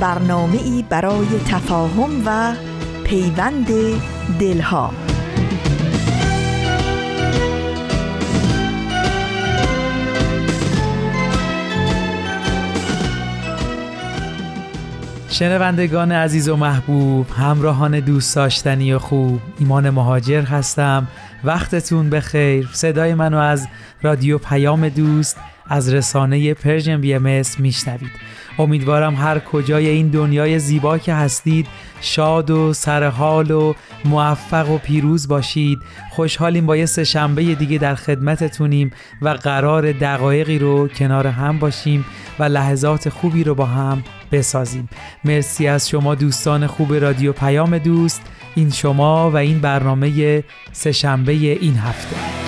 برنامه ای برای تفاهم و پیوند دلها. شنوندگان عزیز و محبوب همراهان دوست داشتنی و خوب ایمان مهاجر هستم. وقتتون بخیر. صدای منو از رادیو پیام دوست از رسانه Persian BM میشنوید. امیدوارم هر کجای این دنیای زیبا که هستید شاد و سرحال و موفق و پیروز باشید. خوشحالیم با یه شنبه دیگه در خدمتتونیم و قرار دقایقی رو کنار هم باشیم و لحظات خوبی رو با هم بسازیم. مرسی از شما دوستان خوب رادیو پیام دوست این شما و این برنامه سهشنبه این هفته.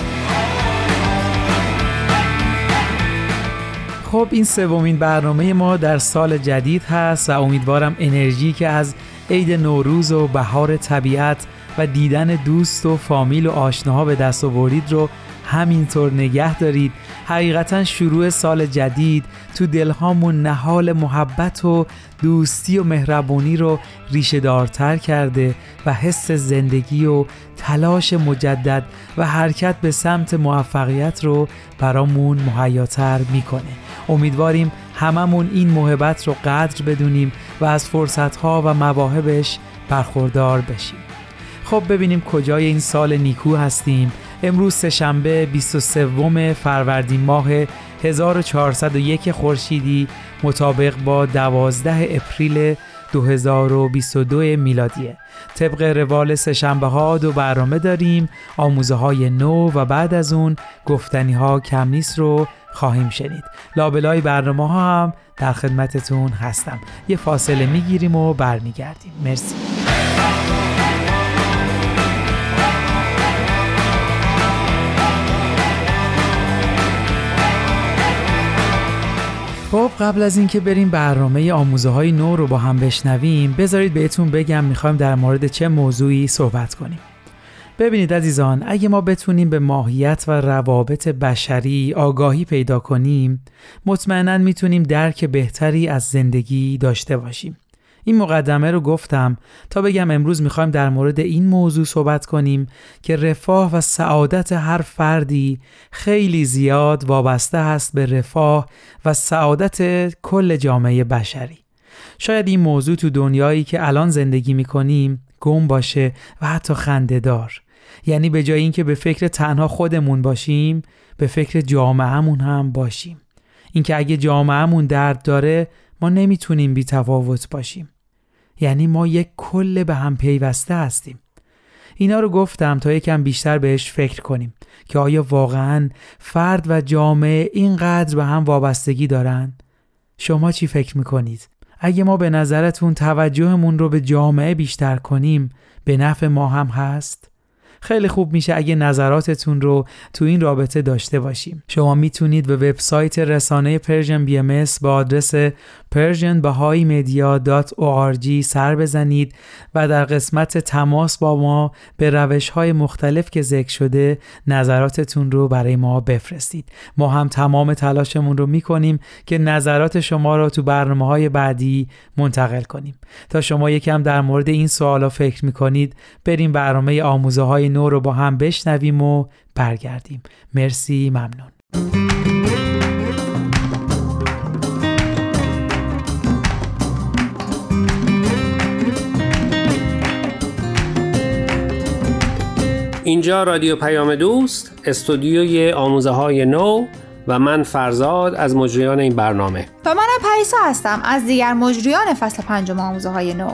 خب این سومین برنامه ما در سال جدید هست و امیدوارم انرژی که از عید نوروز و بهار طبیعت و دیدن دوست و فامیل و آشناها به دست آوردید رو همینطور نگه دارید. حقیقتا شروع سال جدید تو دلهامون نهال محبت و دوستی و مهربونی رو ریشه دارتر کرده و حس زندگی و تلاش مجدد و حرکت به سمت موفقیت رو برامون مهیاتر می‌کنه. امیدواریم هممون این محبت رو قدر بدونیم و از فرصتها و مواهبش برخوردار بشیم. خب ببینیم کجای این سال نیکو هستیم. امروز سهشنبه 23 فروردین ماه 1401 خورشیدی مطابق با 12 اپریل 2022 میلادیه. طبق روال سهشنبه ها دو برنامه داریم. آموزه های نو و بعد از اون گفتنی ها کم نیست رو خواهیم شنید. لابلای برنامه ها هم در خدمتتون هستم. یه فاصله می‌گیریم و برمیگردیم. مرسی. قبل از اینکه بریم برنامه آموزه های نو رو با هم بشنویم بذارید بهتون بگم می‌خوایم در مورد چه موضوعی صحبت کنیم. ببینید عزیزان اگه ما بتونیم به ماهیت و روابط بشری آگاهی پیدا کنیم مطمئنا می‌تونیم درک بهتری از زندگی داشته باشیم. این مقدمه رو گفتم تا بگم امروز می‌خوایم در مورد این موضوع صحبت کنیم که رفاه و سعادت هر فردی خیلی زیاد وابسته هست به رفاه و سعادت کل جامعه بشری. شاید این موضوع تو دنیایی که الان زندگی می‌کنیم گم باشه و حتی خندهدار. یعنی به جای اینکه به فکر تنها خودمون باشیم به فکر جامعهمون هم باشیم. اینکه اگه جامعهمون درد داره ما نمی‌تونیم بی تفاوت باشیم. یعنی ما یک کل به هم پیوسته هستیم اینا رو گفتم تا یکم بیشتر بهش فکر کنیم که آیا واقعا فرد و جامعه اینقدر به هم وابستگی دارن؟ شما چی فکر می‌کنید؟ اگه ما به نظرتون توجهمون رو به جامعه بیشتر کنیم به نفع ما هم هست؟ خیلی خوب میشه اگه نظراتتون رو تو این رابطه داشته باشیم شما می‌تونید به وبسایت رسانه Persian BM با آدرس persianbahaimedia.org سر بزنید و در قسمت تماس با ما به روش های مختلف که ذکر شده نظراتتون رو برای ما بفرستید. ما هم تمام تلاشمون رو می‌کنیم که نظرات شما رو تو برنامه های بعدی منتقل کنیم. تا شما یکم در مورد این سوالا فکر می‌کنید بریم برنامه آموزه های نو رو با هم بشنویم و برگردیم. مرسی ممنون. اینجا رادیو پیام دوست استودیوی آموزه های نو و من فرزاد از مجریان این برنامه. و منم پریسا هستم از دیگر مجریان فصل پنجم آموزه های نو.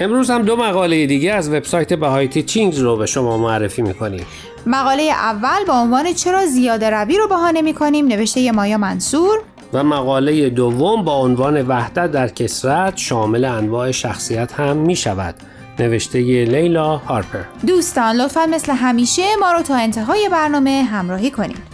امروز هم دو مقاله دیگه از وبسایت بهای تیچینگز رو به شما معرفی می‌کنیم. مقاله اول با عنوان چرا زیاده روی رو بهانه می‌کنیم؟ نوشته مایا منصور. و مقاله دوم با عنوان وحدت در کسرت شامل انواع شخصیت هم می شود نوشته لیلا هارپر. دوستان لطفا مثل همیشه ما رو تا انتهای برنامه همراهی کنید.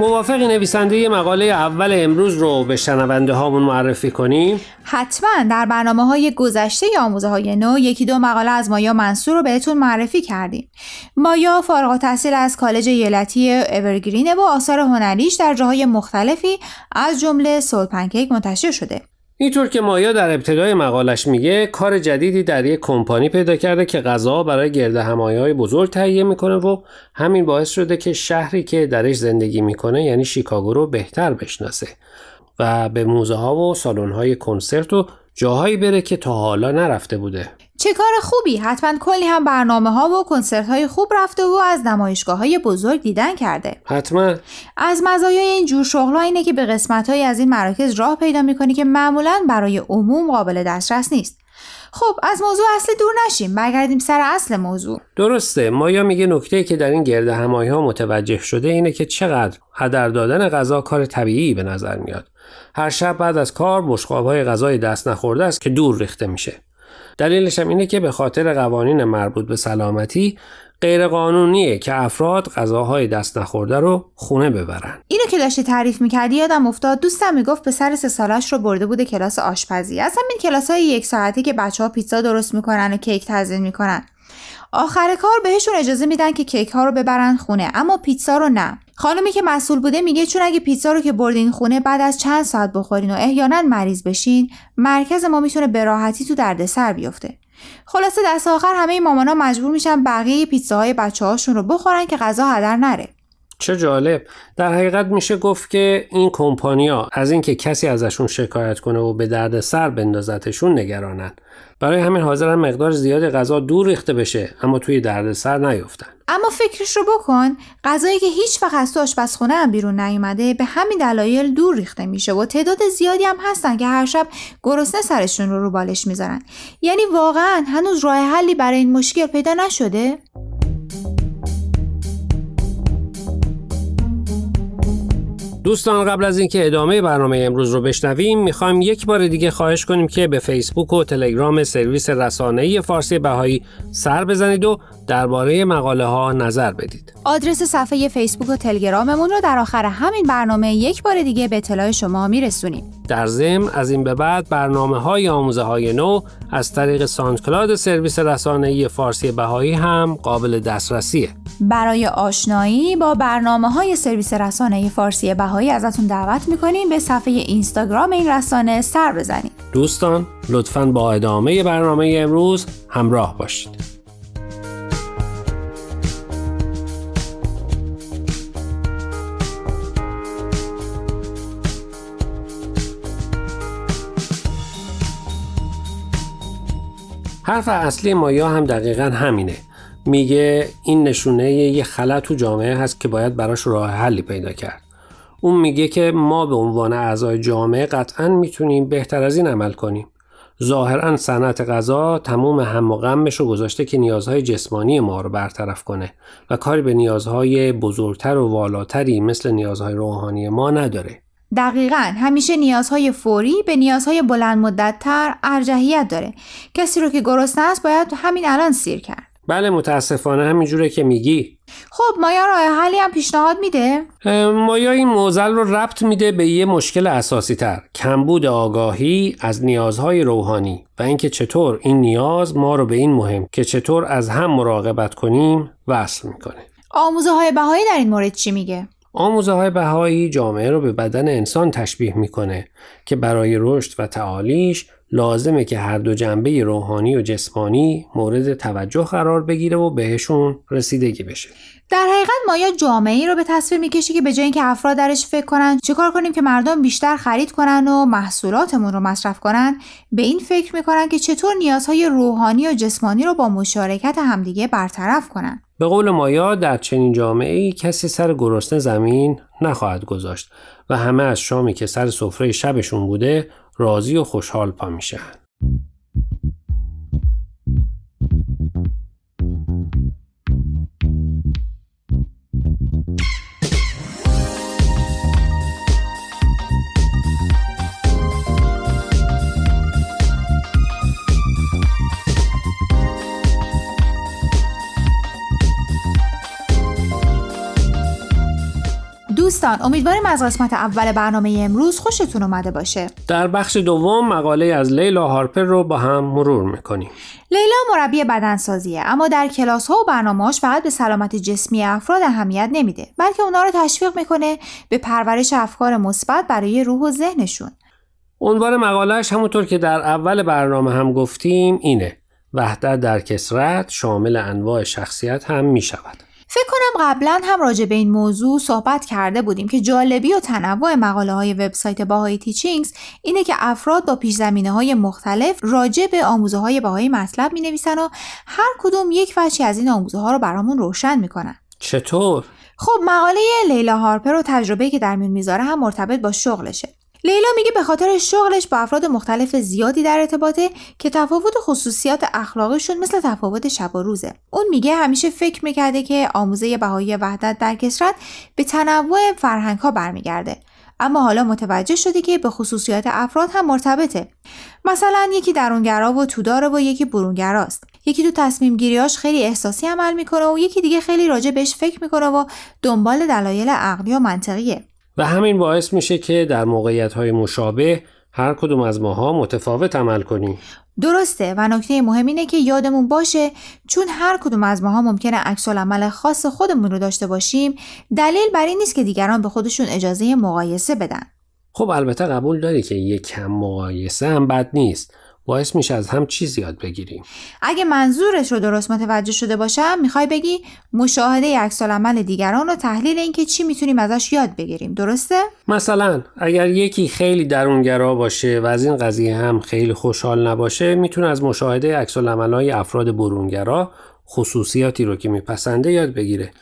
موافق نویسنده مقاله اول امروز رو به شنونده هامون معرفی کنیم؟ حتما در برنامه های گذشته آموزه های نو یکی دو مقاله از مایا منصور رو بهتون معرفی کردیم. مایا فارغ تحصیل از کالج یلتی اورگرینه و آثار هنریش در جاهای مختلفی از جمله سول پنکیک منتشر شده. اینطور که مایا در ابتدای مقالش میگه کار جدیدی در یک کمپانی پیدا کرده که غذا برای گرد های بزرگ تهیه می‌کنه و همین باعث شده که شهری که درش زندگی می‌کنه یعنی شیکاگو رو بهتر بشناسه و به موزه ها و سالن های کنسرت و جاهایی بره که تا حالا نرفته بوده. چه کار خوبی؟ حتما کلی هم برنامه ها و کنسرت های خوب رفته و از نمایشگاه های بزرگ دیدن کرده. حتما. از مزایای این جور شغل اینه که به قسمت های از این مراکز راه پیدا می‌کنی که معمولا برای عموم قابل دسترس نیست. خب از موضوع اصلی دور نشیم. برگردیم سر اصل موضوع. درسته. مایا میگه نکته که در این گرد همایی ها متوجه شده اینه که چقدر هدر دادن غذا کار طبیعی به نظر میاد. هر شب بعد از کار بشقاب های غذای دست نخورده است که دور ریخته میشه. دلیلش هم اینه که به خاطر قوانین مربوط به سلامتی غیر قانونیه که افراد غذاهای دست نخورده رو خونه ببرن. اینو که داشتی تعریف می‌کردی یادم افتاد. دوستم می‌گفت پسر سه سالش رو برده بوده کلاس آشپزی. از همین کلاس های یک ساعتی که بچه ها پیتزا درست می‌کنن و کیک تزیین می‌کنن. آخر کار بهشون اجازه میدن که کیک ها رو ببرن خونه اما پیتزا رو نه. خانمی که مسئول بوده میگه چون اگه پیتزا رو که بردین خونه بعد از چند ساعت بخورین و احیانا مریض بشین مرکز ما می‌تونه به راحتی تو دردسر بیفته. خلاصه دست آخر همه مامانا مجبور میشن بقیه پیتزاهای بچه هاشون رو بخورن که غذا هدر نره. چه جالب. در حقیقت میشه گفت که این کمپانیا از اینکه کسی ازشون شکایت کنه و به درد سر بندازتشون نگرانن. برای همین حاضرن مقدار زیاد غذا دور ریخته بشه اما توی درد سر نیفتن. اما فکرش رو بکن غذایی که هیچ وقت از تو آشپزخونه هم بیرون نیومده به همین دلایل دور ریخته میشه و تعداد زیادی هم هستن که هر شب گرسنه سرشون رو رو بالش می‌ذارن. یعنی واقعا هنوز راه حلی برای این مشکل پیدا نشده؟ دوستان قبل از اینکه ادامه برنامه امروز رو بشنویم می‌خوایم یک بار دیگه خواهش کنیم که به فیسبوک و تلگرام سرویس رسانه‌ای فارسی بهایی سر بزنید و درباره مقاله ها نظر بدید. آدرس صفحه فیسبوک و Telegram مون رو در آخر همین برنامه یک بار دیگه به اطلاع شما میرسونیم. در ضمن از این به بعد برنامه های آموزه های نو از طریق SoundCloud سرویس رسانه‌ای فارسی بهایی هم قابل دسترسیه. برای آشنایی با برنامه های سرویس رسانه فارسی بهایی ازتون دعوت می‌کنیم به صفحه Instagram این رسانه سر بزنید. دوستان لطفا با ادامه برنامه امروز همراه باشید. حرف اصلی مایا هم دقیقا همینه. میگه این نشونه یه خلط تو جامعه هست که باید براش راه حلی پیدا کرد. اون میگه که ما به عنوان اعضای جامعه قطعا می‌تونیم بهتر از این عمل کنیم. ظاهرا صنعت غذا تموم هم و غمش رو گذاشته که نیازهای جسمانی ما رو برطرف کنه و کاری به نیازهای بزرگتر و والاتری مثل نیازهای روحانی ما نداره. دقیقا. همیشه نیازهای فوری به نیازهای بلند مدتتر ارجحیت داره. کسی رو که گرسنه است باید همین الان سیر کرد. بله متاسفانه همینجوره که میگی. خب مایا راه حلی هم پیشنهاد میده؟ مایا این موزل رو ربط میده به یه مشکل اساسی تر کمبود آگاهی از نیازهای روحانی. و اینکه چطور این نیاز ما رو به این مهم که چطور از هم مراقبت کنیم وصل می‌کنه. آموزه های بهایی در این مورد چی میگه؟ آموزه های بهایی جامعه رو به بدن انسان تشبیه می‌کنه که برای رشد و تعالیش لازمه که هر دو جنبه روحانی و جسمانی مورد توجه قرار بگیره و بهشون رسیدگی بشه. در حقیقت مایا جامعه ای رو به تصویر می‌کشی که به جای اینکه افراد درش فکر کنن چیکار کنیم که مردم بیشتر خرید کنن و محصولاتمون رو مصرف کنن؟ به این فکر می‌کنن که چطور نیازهای روحانی و جسمانی رو با مشارکت همدیگه برطرف کنن. به قول مایا در چنین جامعه ای کسی سر گرسنه زمین نخواهد گذاشت و همه از شامی که سر سفره شبشون بوده راضی و خوشحال پا میشن. دوستان امیدواریم از قسمت اول برنامه امروز خوشتون اومده باشه. در بخش دوم مقاله از لیلا هارپر رو با هم مرور می‌کنیم. لیلا مربی بدنسازیه اما در کلاس ها و برنامه‌هاش فقط به سلامت جسمی افراد اهمیت نمیده بلکه اونا رو تشویق می‌کنه به پرورش افکار مثبت برای روح و ذهنشون. عنوان مقالهش همونطور که در اول برنامه هم گفتیم اینه وحدت در کسرت شامل انواع شخصیت هم می شود. فکر کنم قبلا هم راجع به این موضوع صحبت کرده بودیم که جالبی و تنوع مقاله های وبسایت باهای تیچینگز اینه که افراد با پیش زمینه های مختلف راجع به آموزه های باهایی مطلب می نویسن و هر کدوم یک وجهی از این آموزه ها رو برامون روشن می‌کنن. چطور؟ خب مقاله لیلا هارپر و تجربه که در میون می‌ذاره هم مرتبط با شغلشه. لیلا میگه به خاطر شغلش با افراد مختلف زیادی در ارتباطه که تفاوت خصوصیات اخلاقیشون مثل تفاوت شب و روزه. اون میگه همیشه فکر می‌کرده که آموزه بهایی وحدت در کسرت به تنوع فرهنگ ها برمیگرده. اما حالا متوجه شده که به خصوصیات افراد هم مرتبطه. مثلا یکی درونگرا و توداره و یکی برونگراست. یکی تو تصمیم گیریاش خیلی احساسی عمل می‌کنه و یکی دیگه خیلی راجع بهش فکر می‌کنه و دنبال دلایل عقلی و منطقیه. و همین باعث میشه که در موقعیت های مشابه هر کدوم از ماها متفاوت عمل کنیم. درسته و نکته مهم اینه که یادمون باشه چون هر کدوم از ماها ممکنه عکس عمل خاص خودمون رو داشته باشیم دلیل بر این نیست که دیگران به خودشون اجازه مقایسه بدن. خب البته قبول داری که یک کم مقایسه هم بد نیست. باعث میشه از هم چیزی یاد بگیریم. اگه منظورش رو درست متوجه شده باشم می‌خوای بگی مشاهده عکس عمل دیگران و تحلیل اینکه چی می‌تونیم ازش یاد بگیریم. درسته؟ مثلا اگر یکی خیلی درونگرا باشه و از این قضیه هم خیلی خوشحال نباشه می‌تونه از مشاهده عکس های افراد برونگرا خصوصیاتی رو که میپسنده یاد بگیره.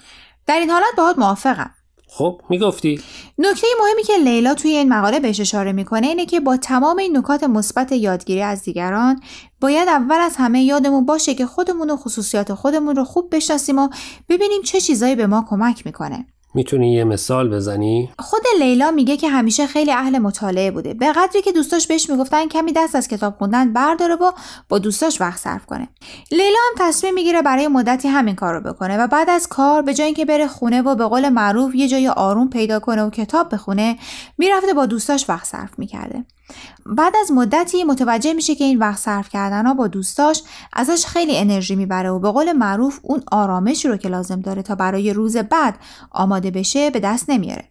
در این حالت باهات موافقم. خب می‌گفتی؟ نکته مهمی که لیلا توی این مقاله بهش اشاره می‌کنه اینه که با تمام این نکات مثبت یادگیری از دیگران باید اول از همه یادمون باشه که خودمون و خصوصیات خودمون رو خوب بشناسیم و ببینیم چه چیزایی به ما کمک می‌کنه. می‌تونی یه مثال بزنی؟ خود لیلا میگه که همیشه خیلی اهل مطالعه بوده. به قدری که دوستاش بهش می‌گفتن کمی دست از کتاب خوندن برداره و با دوستاش وقت صرف کنه. لیلا هم تصمیم می‌گیره برای مدتی همین کار رو بکنه و بعد از کار به جای اینکه بره خونه و به قول معروف یه جای آروم پیدا کنه و کتاب بخونه می‌رفته با دوستاش وقت صرف می‌کرده. بعد از مدتی متوجه میشه که این وقت صرف کردن ها با دوستاش ازش خیلی انرژی می‌بره و به قول معروف اون آرامشی رو که لازم داره تا برای روز بعد آماده بشه به دست نمیاره.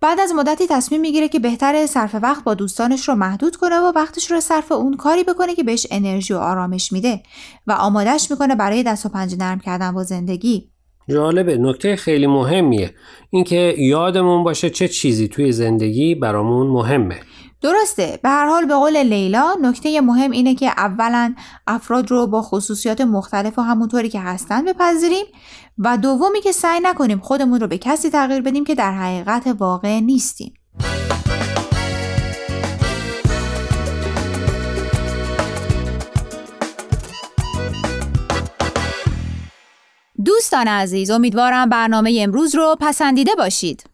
بعد از مدتی تصمیم می‌گیره که بهتر صرف وقت با دوستانش رو محدود کنه و وقتش رو صرف اون کاری بکنه که بهش انرژی و آرامش میده و آمادهش می‌کنه برای دست و پنجه نرم کردن با زندگی. جالبه. نکته خیلی مهمیه. اینکه یادمون باشه چه چیزی توی زندگی برامون مهمه. درسته. به هر حال به قول لیلا نکته مهم اینه که اولا افراد رو با خصوصیات مختلف و همونطوری که هستن بپذیریم و دومی که سعی نکنیم خودمون رو به کسی تغییر بدیم که در حقیقت واقع نیستیم. دوستان عزیز امیدوارم برنامه امروز رو پسندیده باشید.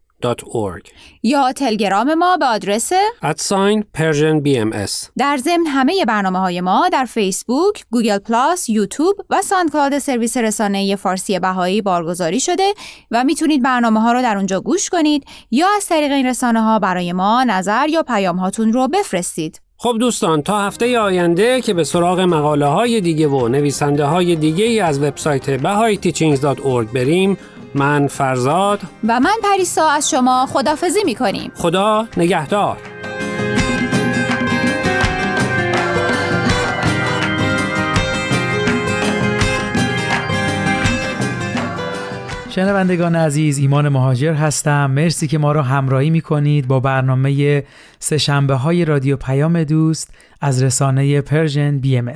یا تلگرام ما به آدرس at sign Persian BMS در ضمن همه برنامه های ما در فیسبوک، گوگل پلاس، یوتیوب و ساندکلاود سرویس رسانه فارسی بهایی بارگذاری شده و می‌تونید برنامه ها رو در اونجا گوش کنید یا از طریق این رسانه ها برای ما نظر یا پیام هاتون رو بفرستید. خب دوستان تا هفته آینده که به سراغ مقاله های دیگه و نویسنده های دیگه از وبسایت bahayiteachings.org بریم من فرزاد. و من پریسا از شما خدافزی می‌کنیم. خدا نگهدار. شنوندگان عزیز ایمان مهاجر هستم. مرسی که ما را همراهی می کنید با برنامه سه های رادیو پیام دوست از رسانه Persian BMS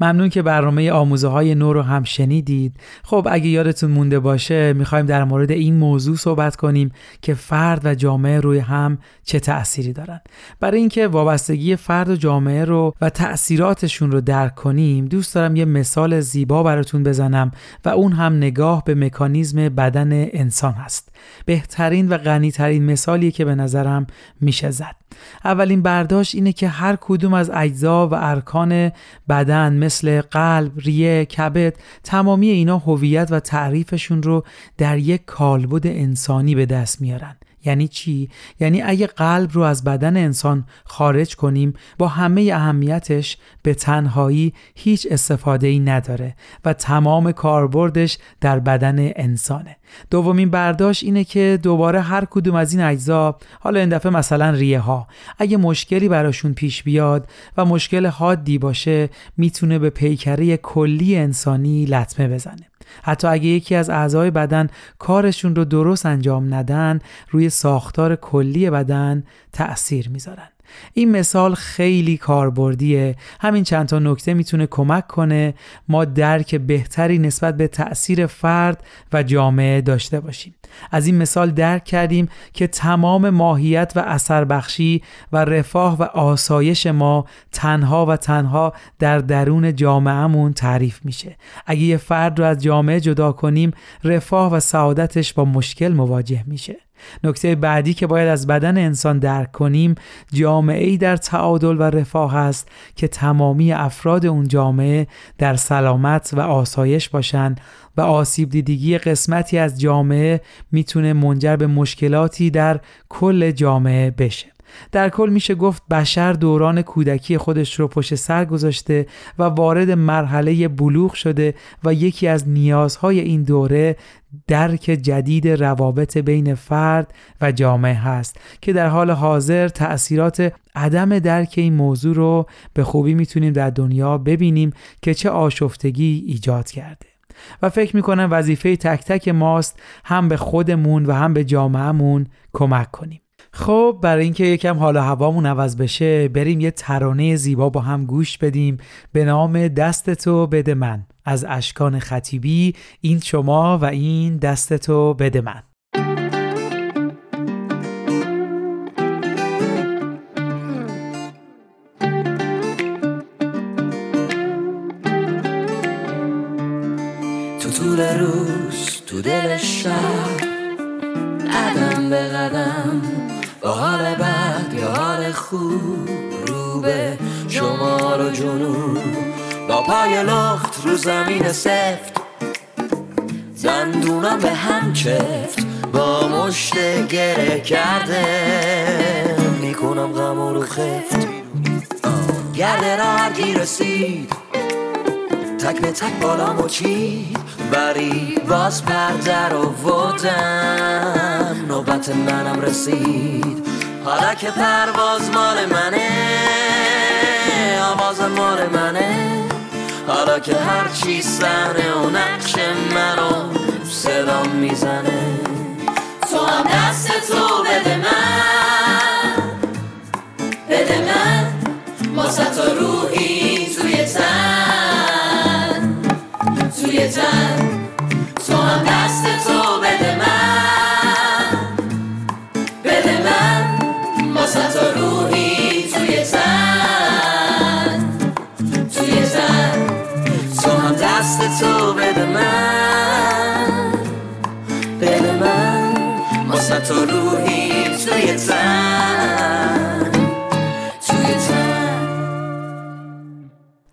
ممنون که برنامه آموزه های نو رو هم شنیدید. خب اگه یادتون مونده باشه می‌خوایم در مورد این موضوع صحبت کنیم که فرد و جامعه روی هم چه تأثیری دارن. برای اینکه وابستگی فرد و جامعه رو و تأثیراتشون رو درک کنیم دوست دارم یه مثال زیبا براتون بزنم و اون هم نگاه به مکانیزم بدن انسان هست. بهترین و غنیترین مثالی که به نظرم میشه زد. اولین برداشت اینه که هر کدوم از اجزا و ارکان بدن مثل قلب، ریه، کبد تمامی اینا هویت و تعریفشون رو در یک کالبد انسانی به دست میارن. یعنی چی؟ یعنی اگه قلب رو از بدن انسان خارج کنیم با همه اهمیتش به تنهایی هیچ استفاده ای نداره و تمام کاربردش در بدن انسانه دومین برداشت اینه که دوباره هر کدوم از این اجزا حالا این دفعه مثلا ریه ها اگه مشکلی براشون پیش بیاد و مشکل حادی باشه می‌تونه به پیکره کلی انسانی لطمه بزنه حتی اگه یکی از اعضای بدن کارشون رو درست انجام ندن روی ساختار کلی بدن تأثیر می‌ذارن. این مثال خیلی کاربردیه. همین چند تا نکته می‌تونه کمک کنه ما درک بهتری نسبت به تأثیر فرد و جامعه داشته باشیم. از این مثال درک کردیم که تمام ماهیت و اثر بخشی و رفاه و آسایش ما تنها و تنها در درون جامعهمون تعریف میشه. اگه یه فرد رو از جامعه جدا کنیم رفاه و سعادتش با مشکل مواجه میشه. نکته بعدی که باید از بدن انسان درک کنیم جامعه ای در تعادل و رفاه است که تمامی افراد اون جامعه در سلامت و آسایش باشند و آسیب دیدگی قسمتی از جامعه می‌تونه منجر به مشکلاتی در کل جامعه بشه. در کل میشه گفت بشر دوران کودکی خودش رو پشت سر گذاشته و وارد مرحله بلوغ شده و یکی از نیازهای این دوره درک جدید روابط بین فرد و جامعه هست که در حال حاضر تأثیرات عدم درک این موضوع رو به خوبی می‌تونیم در دنیا ببینیم که چه آشفتگی ایجاد کرده. و فکر می‌کنم وظیفه تک تک ماست هم به خودمون و هم به جامعهمون کمک کنیم. خب برای اینکه یکم حال هوامون عوض بشه بریم یه ترانه زیبا با هم گوش بدیم به نام دست تو بده من. از اشکان خطیبی این شما و این دست تو بده من. تو طول روز تو دل شب قدم به قدم حال بد یا حال خوب رو به شمال و جنوب با پای لخت رو زمین سفت. دندونم به هم چفت با مشت گره کرده. می‌کنم غم رو خفت. گرده گیر رسید. تک به تک بالا چید. بری باز پرده رو ودم نوبت منم رسید. حالا که پرواز مال منه آواز مال منه. حالا که هر چی سحنه و نقش منو صدا می‌زنه. تو هم دست تو بده من بده من. واسه تو روحی توی تن توی تن. to ruhi, the je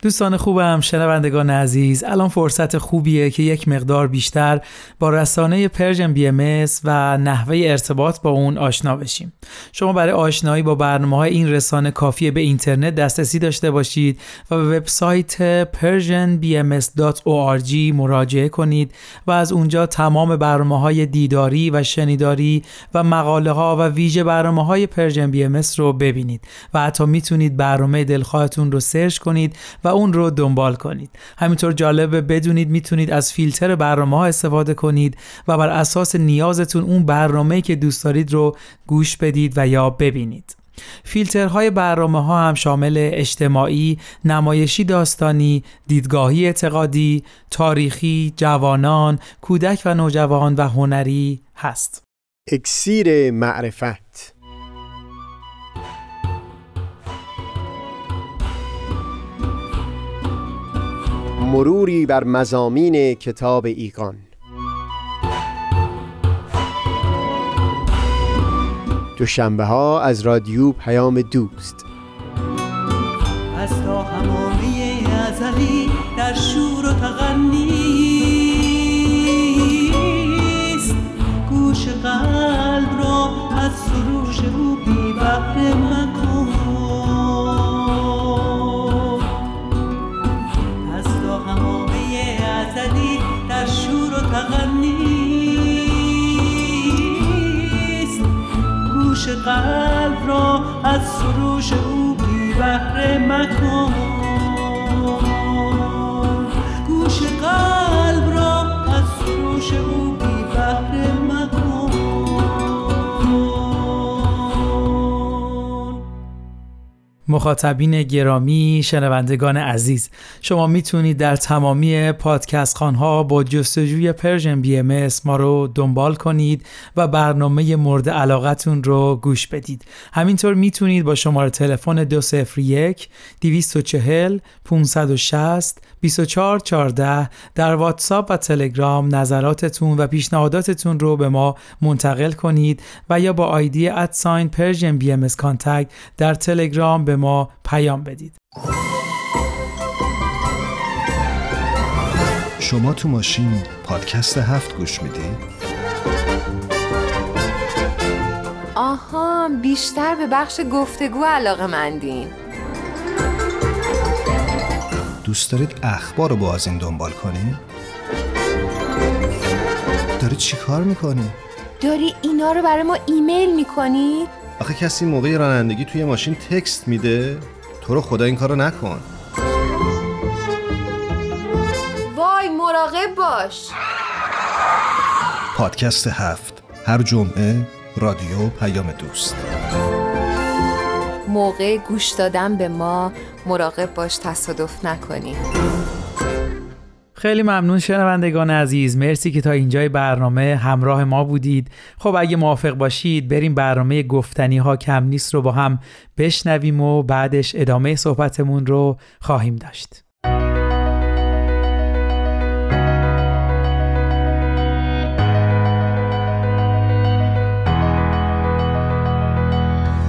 دوستان خوبم شنوندگان عزیز الان فرصت خوبیه که یک مقدار بیشتر با رسانه Persian BMS و نحوه ارتباط با اون آشنا بشیم. شما برای آشنایی با برنامه های این رسانه کافیه به اینترنت دسترسی داشته باشید و به وبسایت persianbms.org مراجعه کنید و از اونجا تمام برنامه های دیداری و شنیداری و مقاله ها و ویژه برنامه های Persian BMS رو ببینید و حتی می‌تونید برنامه دلخواهتون رو search کنید و اون رو دنبال کنید همینطور جالبه بدونید می‌تونید از فیلتر برنامه ها استفاده کنید و بر اساس نیازتون اون برنامه‌ای که دوست دارید رو گوش بدید و یا ببینید فیلترهای برنامه ها هم شامل اجتماعی، نمایشی داستانی، دیدگاهی اعتقادی، تاریخی، جوانان، کودک و نوجوان و هنری هست. اکسیر معرفت مروری بر مزامین کتاب ایقان. دوشنبه ها از رادیو پیام دوست. از تا همامه ازلی در شور و تغنیست گوش قلب را از سروش او بی بحر مکن گوش قلب را از سروش او بی بهره مکن. مخاطبین گرامی شنوندگان عزیز شما می‌تونید در تمامی پادکست خوان‌ها با جستجوی Persian BMS ما رو دنبال کنید و برنامه مورد علاقتون رو گوش بدید. همینطور می‌تونید با شماره تلفن 201 240 560 2414 در واتساپ و تلگرام نظراتتون و پیشنهاداتتون رو به ما منتقل کنید و یا با ID at sign Persian BMS در تلگرام به ما پیام بدید. شما تو ماشین پادکست هفت گوش میدی؟ آها بیشتر به بخش گفتگو علاقه مندین دوست دارید اخبار رو با از این دنبال کنی؟ داری چی کار می‌کنی؟ داری اینا رو برای ما ایمیل می‌کنی؟ آخه کسی موقع رانندگی توی ماشین تکست میده؟ تو رو خدا این کارو نکن. وای مراقب باش. پادکست هفت. هر جمعه رادیو پیام دوست. موقع گوش دادن به ما مراقب باش تصادف نکنی. خیلی ممنون شنوندگان عزیز. مرسی که تا اینجای برنامه همراه ما بودید. خب اگه موافق باشید بریم برنامه گفتنی ها کم نیست رو با هم بشنویم و بعدش ادامه صحبتمون رو خواهیم داشت.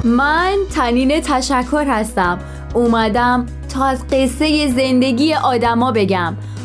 من تنین تشکر هستم. اومدم تا از قصه زندگی آدما بگم.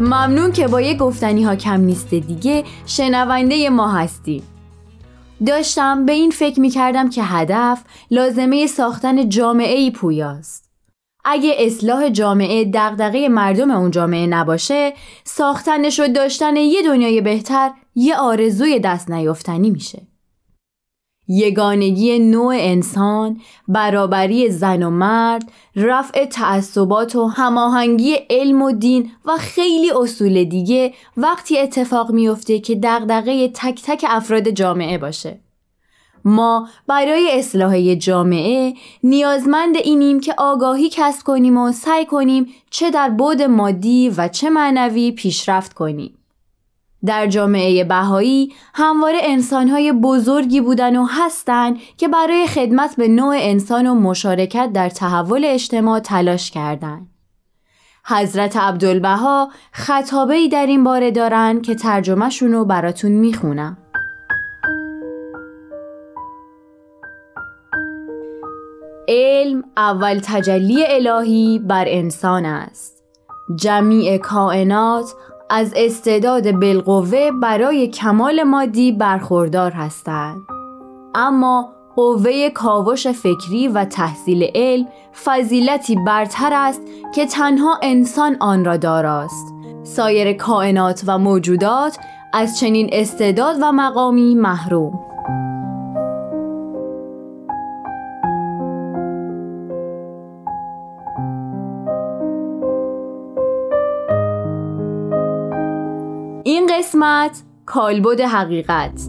ممنون که با یه گفتنی ها کم نیست دیگه شنونده ما هستی. داشتم به این فکر می کردم که هدف لازمه ساختن جامعه ای پویاست. اگه اصلاح جامعه دغدغه مردم اون جامعه نباشه ساختنش و داشتن یه دنیای بهتر یه آرزوی دست نیافتنی میشه. یگانگی نوع انسان، برابری زن و مرد، رفع تعصبات و هماهنگی علم و دین و خیلی اصول دیگه وقتی اتفاق میفته که دغدغه تک تک افراد جامعه باشه. ما برای اصلاح جامعه نیازمند اینیم که آگاهی کسب کنیم و سعی کنیم چه در بود مادی و چه معنوی پیشرفت کنیم. در جامعه بهایی همواره انسانهای بزرگی بودن و هستند که برای خدمت به نوع انسان و مشارکت در تحول اجتماع تلاش کردند. حضرت عبدالبها خطابه ای در این باره دارن که ترجمهشون رو براتون می‌خونم. علم اول تجلی الهی بر انسان است. جمیع کائنات از استعداد بالقوه برای کمال مادی برخوردار هستند. اما قوه کاوش فکری و تحصیل علم فضیلتی برتر است که تنها انسان آن را داراست. سایر کائنات و موجودات از چنین استعداد و مقامی محروم. قسمت کالبد حقیقت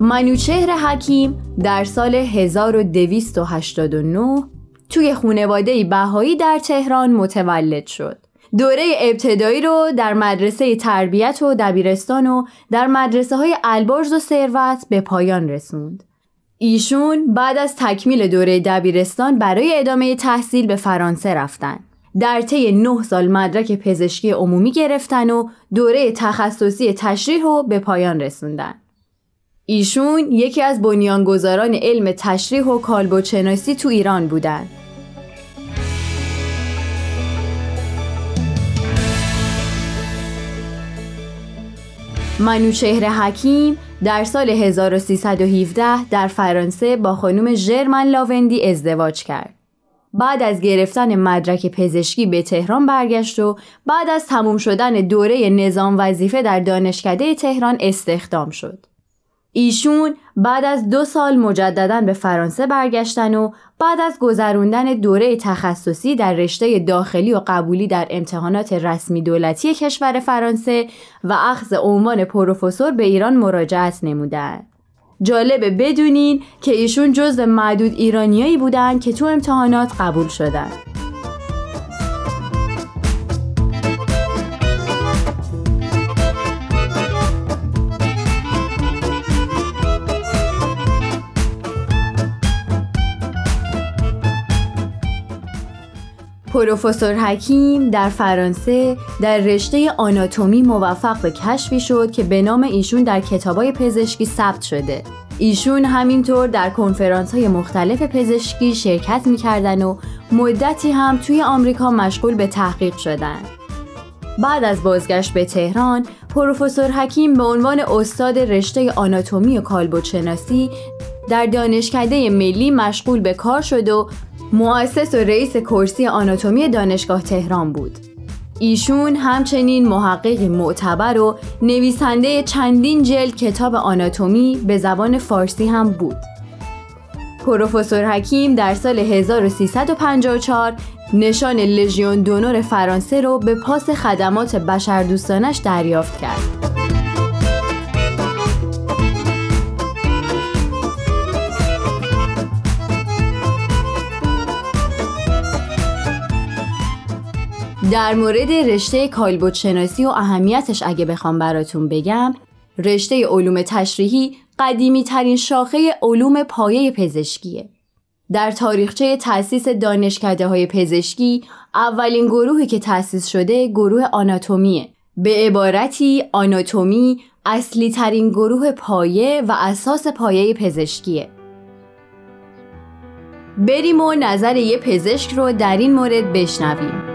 منوچهر حکیم در سال 1289 توی خونواده بهایی در تهران متولد شد. دوره ابتدایی رو در مدرسه تربیت و دبیرستان و در مدرسه های البرز و ثروت به پایان رسوند. ایشون بعد از تکمیل دوره دبیرستان برای ادامه تحصیل به فرانسه رفتن. در طی نه سال مدرک پزشکی عمومی گرفتن و دوره تخصصی تشریح رو به پایان رسوندن. ایشون یکی از بنیانگذاران علم تشریح و کالبدشناسی تو ایران بودند. منوچهر حکیم در سال 1317 در فرانسه با خانم ژرمن لاوندی ازدواج کرد. بعد از گرفتن مدرک پزشکی به تهران برگشت و بعد از تموم شدن دوره نظام وظیفه در دانشکده تهران استخدام شد. ایشون بعد از دو سال مجددا به فرانسه برگشتن و بعد از گذروندن دوره تخصصی در رشته داخلی و قبولی در امتحانات رسمی دولتی کشور فرانسه و اخذ عنوان پروفسور به ایران مراجعت نمودند. جالبه بدونین که ایشون جزو معدود ایرانیایی بودند که تو امتحانات قبول شدند. پروفسور حکیم در فرانسه در رشته آناتومی موفق به کشفی شد که به نام ایشون در کتابای پزشکی ثبت شده. ایشون همینطور در کنفرانس های مختلف پزشکی شرکت می‌کردن و مدتی هم توی آمریکا مشغول به تحقیق شدن. بعد از بازگشت به تهران، پروفسور حکیم به عنوان استاد رشته آناتومی و کالبدشناسی در دانشکده ملی مشغول به کار شد و مؤسس و رئیس کرسی آناتومی دانشگاه تهران بود. ایشون همچنین محققی معتبر و نویسنده چندین جلد کتاب آناتومی به زبان فارسی هم بود. پروفسور حکیم در سال 1354 نشان لژیون دونور فرانسه رو به پاس خدمات بشردوستانش دریافت کرد. در مورد رشته کالبد شناسی و اهمیتش اگه بخوام براتون بگم رشته علوم تشریحی قدیمی ترین شاخه علوم پایه پزشکیه. در تاریخچه تأسیس دانشکده های پزشکی اولین گروهی که تأسیس شده گروه آناتومیه. به عبارتی آناتومی اصلی ترین گروه پایه و اساس پایه پزشکیه. بریم و نظر یه پزشک رو در این مورد بشنویم.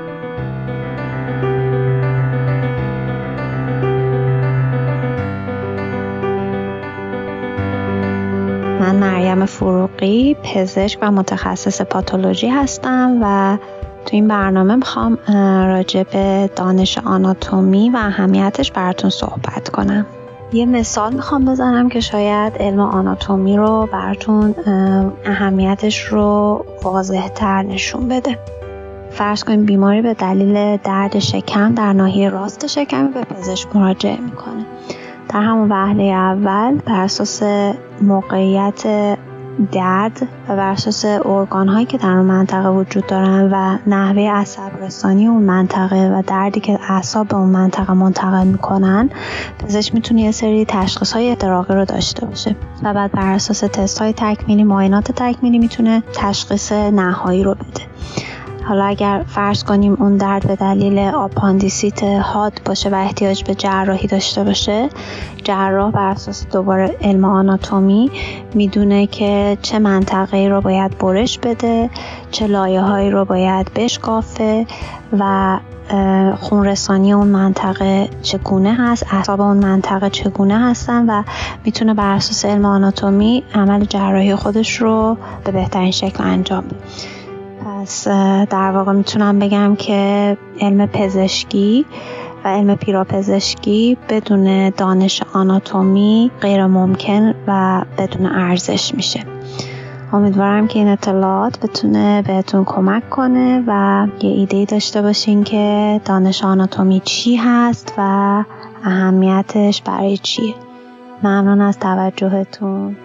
مریم فروغی پزشک و متخصص پاتولوژی هستم و تو این برنامه می‌خوام راجع به دانش آناتومی و اهمیتش براتون صحبت کنم. یه مثال می‌خوام بزنم که شاید علم آناتومی رو براتون اهمیتش رو واضح تر نشون بده. فرض کنیم بیماری به دلیل درد شکم در ناحیه راست شکم به پزشک مراجعه می‌کنه. در همون وهله اول بر اساس موقعیت درد و بر اساس ارگان هایی که در اون منطقه وجود دارن و نحوه عصب رسانی اون منطقه و دردی که اعصاب به اون منطقه منتقل می‌کنن پزشک می‌تونه یه سری تشخیص های احتراقی رو داشته باشه و بعد بر اساس تست های تکمیلی معاینات تکمیلی می‌تونه تشخیص نهایی رو بده. حالا اگر فرض کنیم اون درد به دلیل آپاندیسیت حاد باشه و احتیاج به جراحی داشته باشه جراح بر اساس دوباره علم آناتومی می‌دونه که چه منطقه رو باید برش بده چه لایه هایی رو باید بشکافه و خونرسانی اون منطقه چگونه هست اعصاب اون منطقه چگونه هستن و می‌تونه بر اساس علم آناتومی عمل جراحی خودش رو به بهترین شکل انجام بده. پس در واقع می‌تونم بگم که علم پزشکی و علم پیراپزشکی بدون دانش آناتومی غیر ممکن و بدون ارزش میشه. امیدوارم که این اطلاعات بتونه بهتون کمک کنه و یه ایده داشته باشین که دانش آناتومی چی هست و اهمیتش برای چیه. ممنون از توجهتون.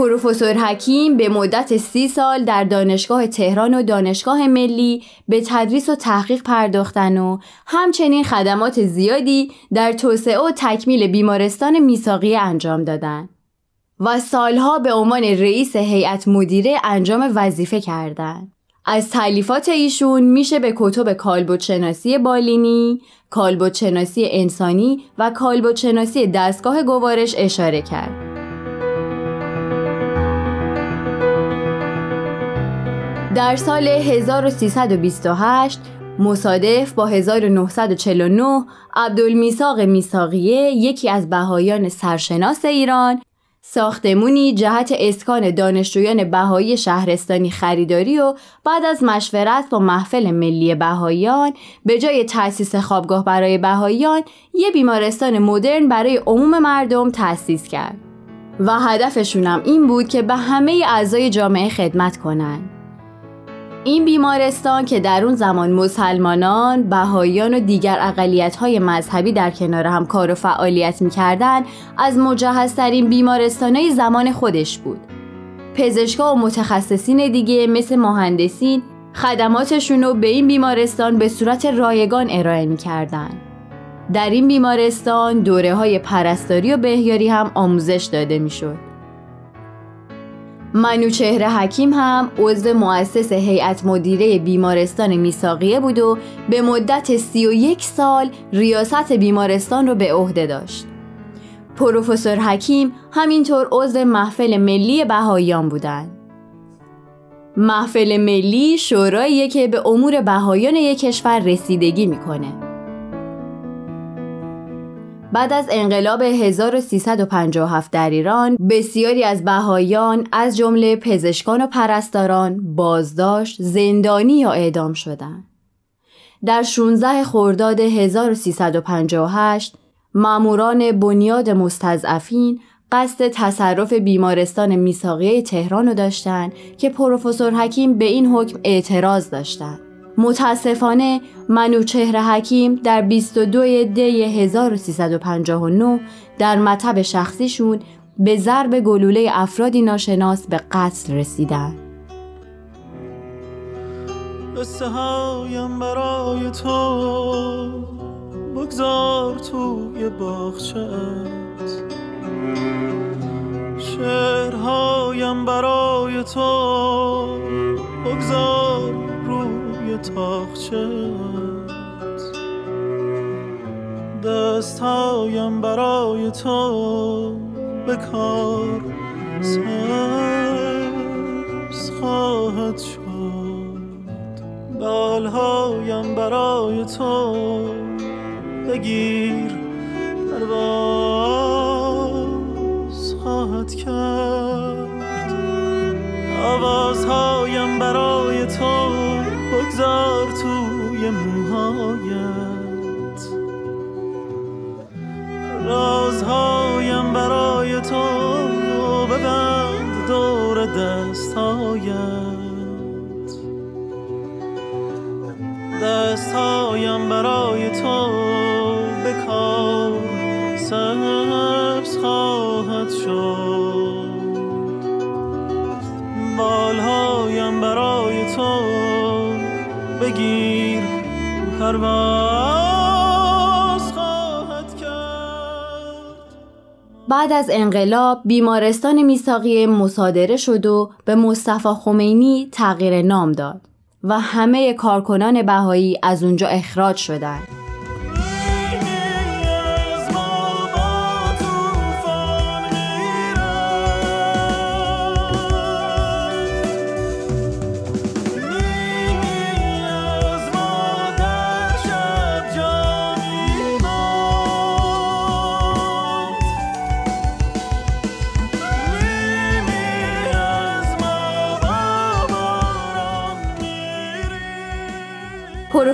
پروفسور حکیم به مدت سی سال در دانشگاه تهران و دانشگاه ملی به تدریس و تحقیق پرداختن و همچنین خدمات زیادی در توسعه و تکمیل بیمارستان میساقی انجام دادند. و سالها به عنوان رئیس هیئت مدیره انجام وظیفه کردند. از تعلیفات ایشون میشه به کتب کالبدشناسی بالینی، کالبدشناسی انسانی و کالبدشناسی دستگاه گوارش اشاره کرد. در سال 1328 مصادف با 1949 عبدالمیساق میساقیه یکی از بهایان سرشناس ایران ساختمونی جهت اسکان دانشجویان بهایی شهرستانی خریداری و بعد از مشورت با محفل ملی بهاییان به جای تأسیس خوابگاه برای بهاییان یه بیمارستان مدرن برای عموم مردم تأسیس کرد و هدفشونم این بود که به همه اعضای جامعه خدمت کنند. این بیمارستان که در اون زمان مسلمانان، بهاییان و دیگر اقلیت‌های مذهبی در کنار هم کار و فعالیت می‌کردند، از مجهزترین بیمارستانهای زمان خودش بود. پزشکا و متخصصین دیگه مثل مهندسین خدماتشون رو به این بیمارستان به صورت رایگان ارائه می‌کردند. در این بیمارستان دوره های پرستاری و بهیاری هم آموزش داده می‌شد. منوچهر حکیم هم عضو مؤسس هیئت مدیره بیمارستان میساقیه بود و به مدت 31 سال ریاست بیمارستان رو به عهده داشت. پروفسور حکیم همینطور عضو محفل ملی بهاییان بودند. محفل ملی شوراییه که به امور بهایان یک کشور رسیدگی می‌کنه. بعد از انقلاب 1357 در ایران بسیاری از بهایان از جمله پزشکان و پرستاران بازداشت، زندانی یا اعدام شدند. در 16 خرداد 1358 ماموران بنیاد مستضعفین قصد تصرف بیمارستان میساقیه تهران رو داشتند که پروفسور حکیم به این حکم اعتراض داشتند. متاسفانه منوچهر حکیم در 22 دی 1359 در مطب شخصیشون به ضرب گلوله افرادی ناشناس به قتل رسیدن. قصه برای تو بگذار توی باغچت شعرهایم برای تو بگذار تاخچت دستهایم برای تو به کار سبز خواهد شد. بالهایم برای تو بگیر پرواز دور دستهایت دستهایم برای تو بکار سبز خواهد شد. بالهایم برای تو بگیر پرواز بعد از انقلاب بیمارستان میساقی مصادره شد و به مصطفی خمینی تغییر نام داد و همه کارکنان بهایی از اونجا اخراج شدند.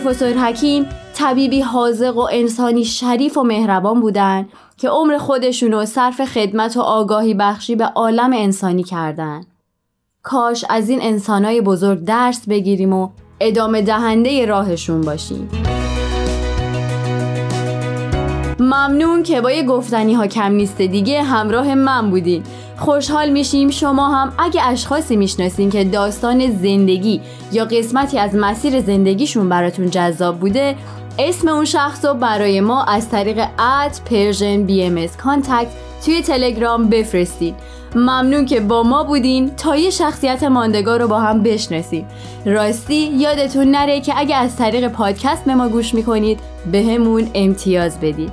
پروفسور حکیم طبیبی حاذق و انسانی شریف و مهربان بودند که عمر خودشون رو صرف خدمت و آگاهی بخشی به عالم انسانی کردن. کاش از این انسانای بزرگ درس بگیریم و ادامه دهنده راهشون باشیم. ممنون که با یه گفتنی ها کم نیست دیگه همراه من بودین خوشحال میشیم. شما هم اگه اشخاصی می‌شناسین که داستان زندگی یا قسمتی از مسیر زندگیشون براتون جذاب بوده اسم اون شخص رو برای ما از طریق at Persian BMS contact توی تلگرام بفرستید ممنون که با ما بودین. تا یه شخصیت ماندگار رو با هم بشناسیم. راستی یادتون نره که اگه از طریق پادکست به ما گوش می‌کنید بهمون امتیاز بدید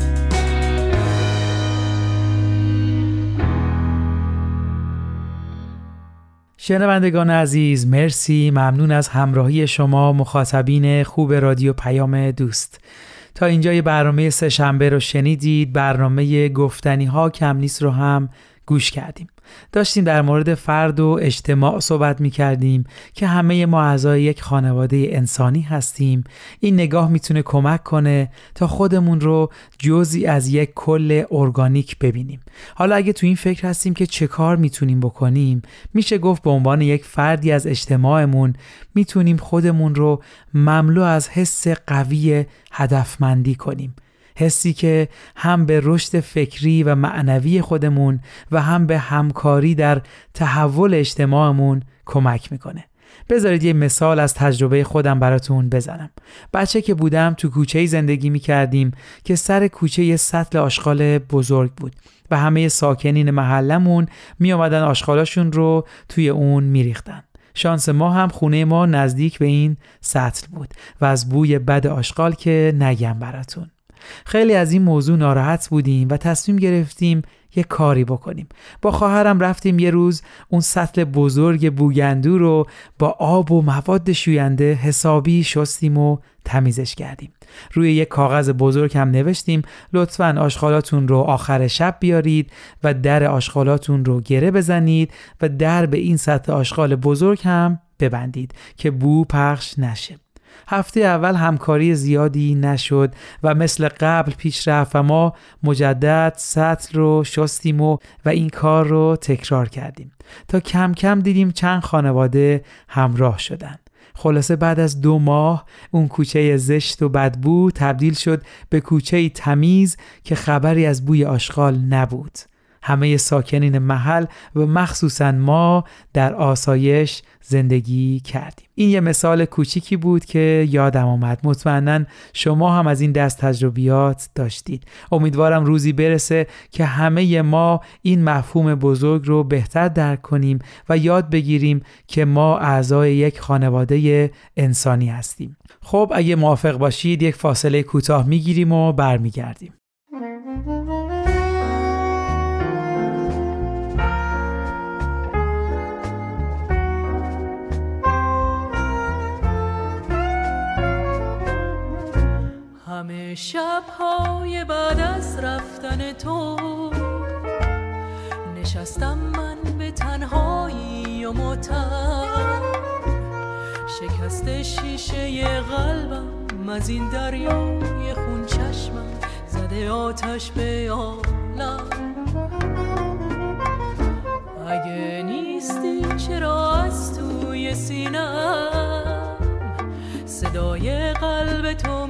شنوندگان عزیز مرسی. ممنون از همراهی شما مخاطبین خوب رادیو پیام دوست. تا اینجا برنامه سه شنبه رو شنیدید برنامه گفتنی ها کم نیست رو هم گوش کردیم. داشتیم در مورد فرد و اجتماع صحبت می کردیم که همه ما اعضای یک خانواده انسانی هستیم. این نگاه می‌تونه کمک کنه تا خودمون رو جزی از یک کل ارگانیک ببینیم. حالا اگه تو این فکر هستیم که چه کار می‌تونیم بکنیم میشه گفت به عنوان یک فردی از اجتماعمون می‌تونیم خودمون رو مملو از حس قوی هدفمندی کنیم. حسی که هم به رشد فکری و معنوی خودمون و هم به همکاری در تحول اجتماعمون کمک می‌کنه. بذارید یه مثال از تجربه خودم براتون بزنم. بچه که بودم تو کوچه زندگی می‌کردیم که سر کوچه یه سطل آشغال بزرگ بود و همه ساکنین محلمون می آمدن آشغالاشون رو توی اون میریختن. شانس ما هم خونه ما نزدیک به این سطل بود و از بوی بد آشغال که نگم براتون. خیلی از این موضوع ناراحت بودیم و تصمیم گرفتیم یه کاری بکنیم. با خواهرم رفتیم یه روز اون سطل بزرگ بوگندو رو با آب و مواد شوینده حسابی شستیم و تمیزش کردیم. روی یک کاغذ بزرگ هم نوشتیم لطفا آشغالاتون رو آخر شب بیارید و در آشغالاتون رو گره بزنید و در به این سطل آشغال بزرگ هم ببندید که بو پخش نشه. هفته اول همکاری زیادی نشد و مثل قبل پیش رفت و ما مجدد سطل رو شستیم و و این کار رو تکرار کردیم. تا کم کم دیدیم چند خانواده همراه شدن. خلاصه بعد از دو ماه اون کوچه زشت و بدبو تبدیل شد به کوچه تمیز که خبری از بوی آشغال نبود. همه ساکنین محل و مخصوصا ما در آسایش زندگی کردیم. این یه مثال کوچیکی بود که یادم آمد. مطمئنا شما هم از این دست تجربیات داشتید. امیدوارم روزی برسه که همه ما این مفهوم بزرگ رو بهتر درک کنیم و یاد بگیریم که ما اعضای یک خانواده انسانی هستیم. خب اگه موافق باشید یک فاصله کوتاه می‌گیریم و برمیگردیم. شبهای بعد از رفتن تو. نشستم من به تنهایی و متر شکست شیشه قلبم از این دریای خون چشمم زده آتش به عالم. اگه نیستی چرا از توی سینم؟ صدای قلب تو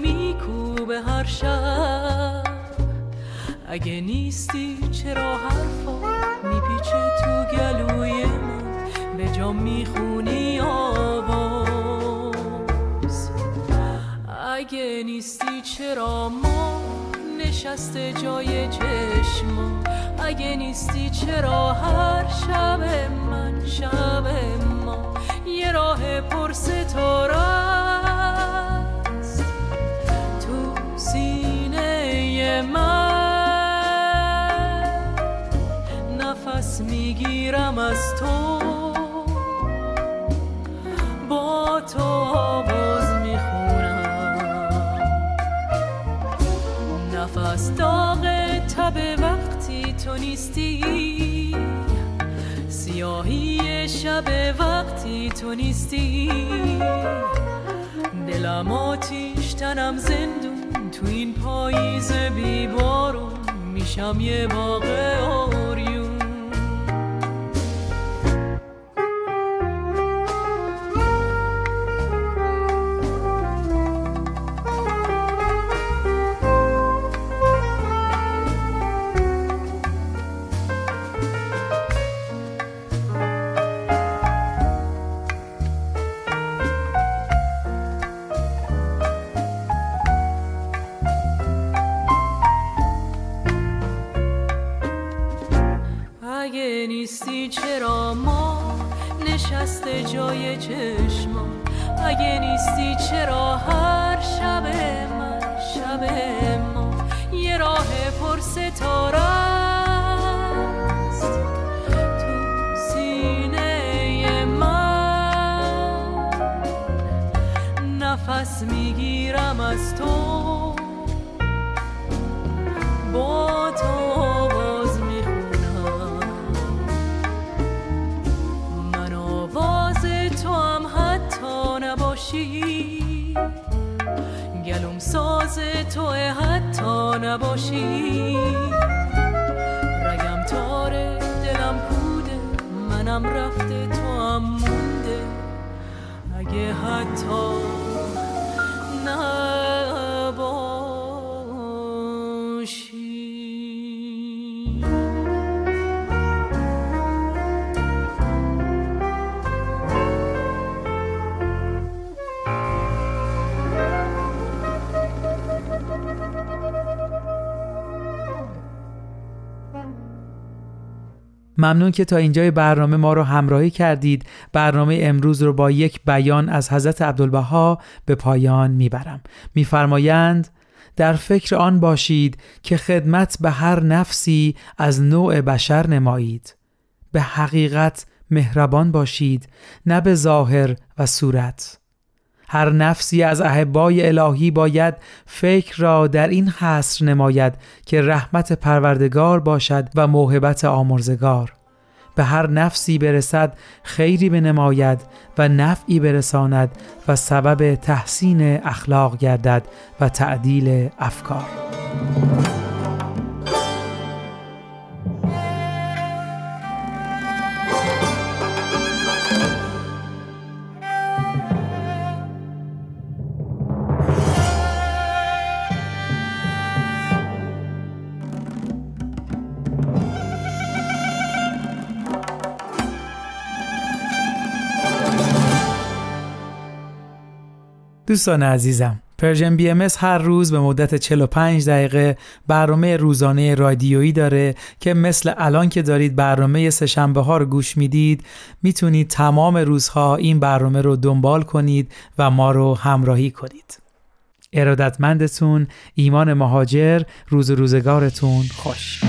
میکوبه هر شب. اگه نیستی چرا حرفا میپیچه تو گلوی من؟ به جا می‌خونی آواز. اگه نیستی چرا ما نشسته جای چشما اگه نیستی چرا هر شب من شب ما؟ یه راه پر ستاره می‌گیرم از تو. با تو آواز می‌خونم. نفس داغ تب وقتی تو نیستی. سیاهی شب وقتی تو نیستی. دلم آتیش تنم زندون تو این پاییز بیبارون میشم یه باغ اوریون ساز تو حتی نباشی. رگم تاره دلم پوده منم رفته تو هم مونده. اگه حتی نباشی ممنون که تا اینجای برنامه ما رو همراهی کردید. برنامه امروز رو با یک بیان از حضرت عبدالبها به پایان می‌برم. میفرمایند در فکر آن باشید که خدمت به هر نفسی از نوع بشر نمایید. به حقیقت مهربان باشید نه به ظاهر و صورت. هر نفسی از احبای الهی باید فکر را در این حصر نماید که رحمت پروردگار باشد و موهبت آمرزگار. به هر نفسی برسد خیری بنماید و نفعی برساند و سبب تحسین اخلاق گردد و تعدیل افکار. دوستان عزیزم پرژن بی ام هر روز به مدت 45 دقیقه برنامه روزانه رادیویی داره که مثل الان که دارید برنامه سهشنبه ها رو گوش می‌دید می‌تونید تمام روزها این برنامه رو دنبال کنید و ما رو همراهی کنید. ارادتمندتون ایمان مهاجر روز روزگارتون خوش.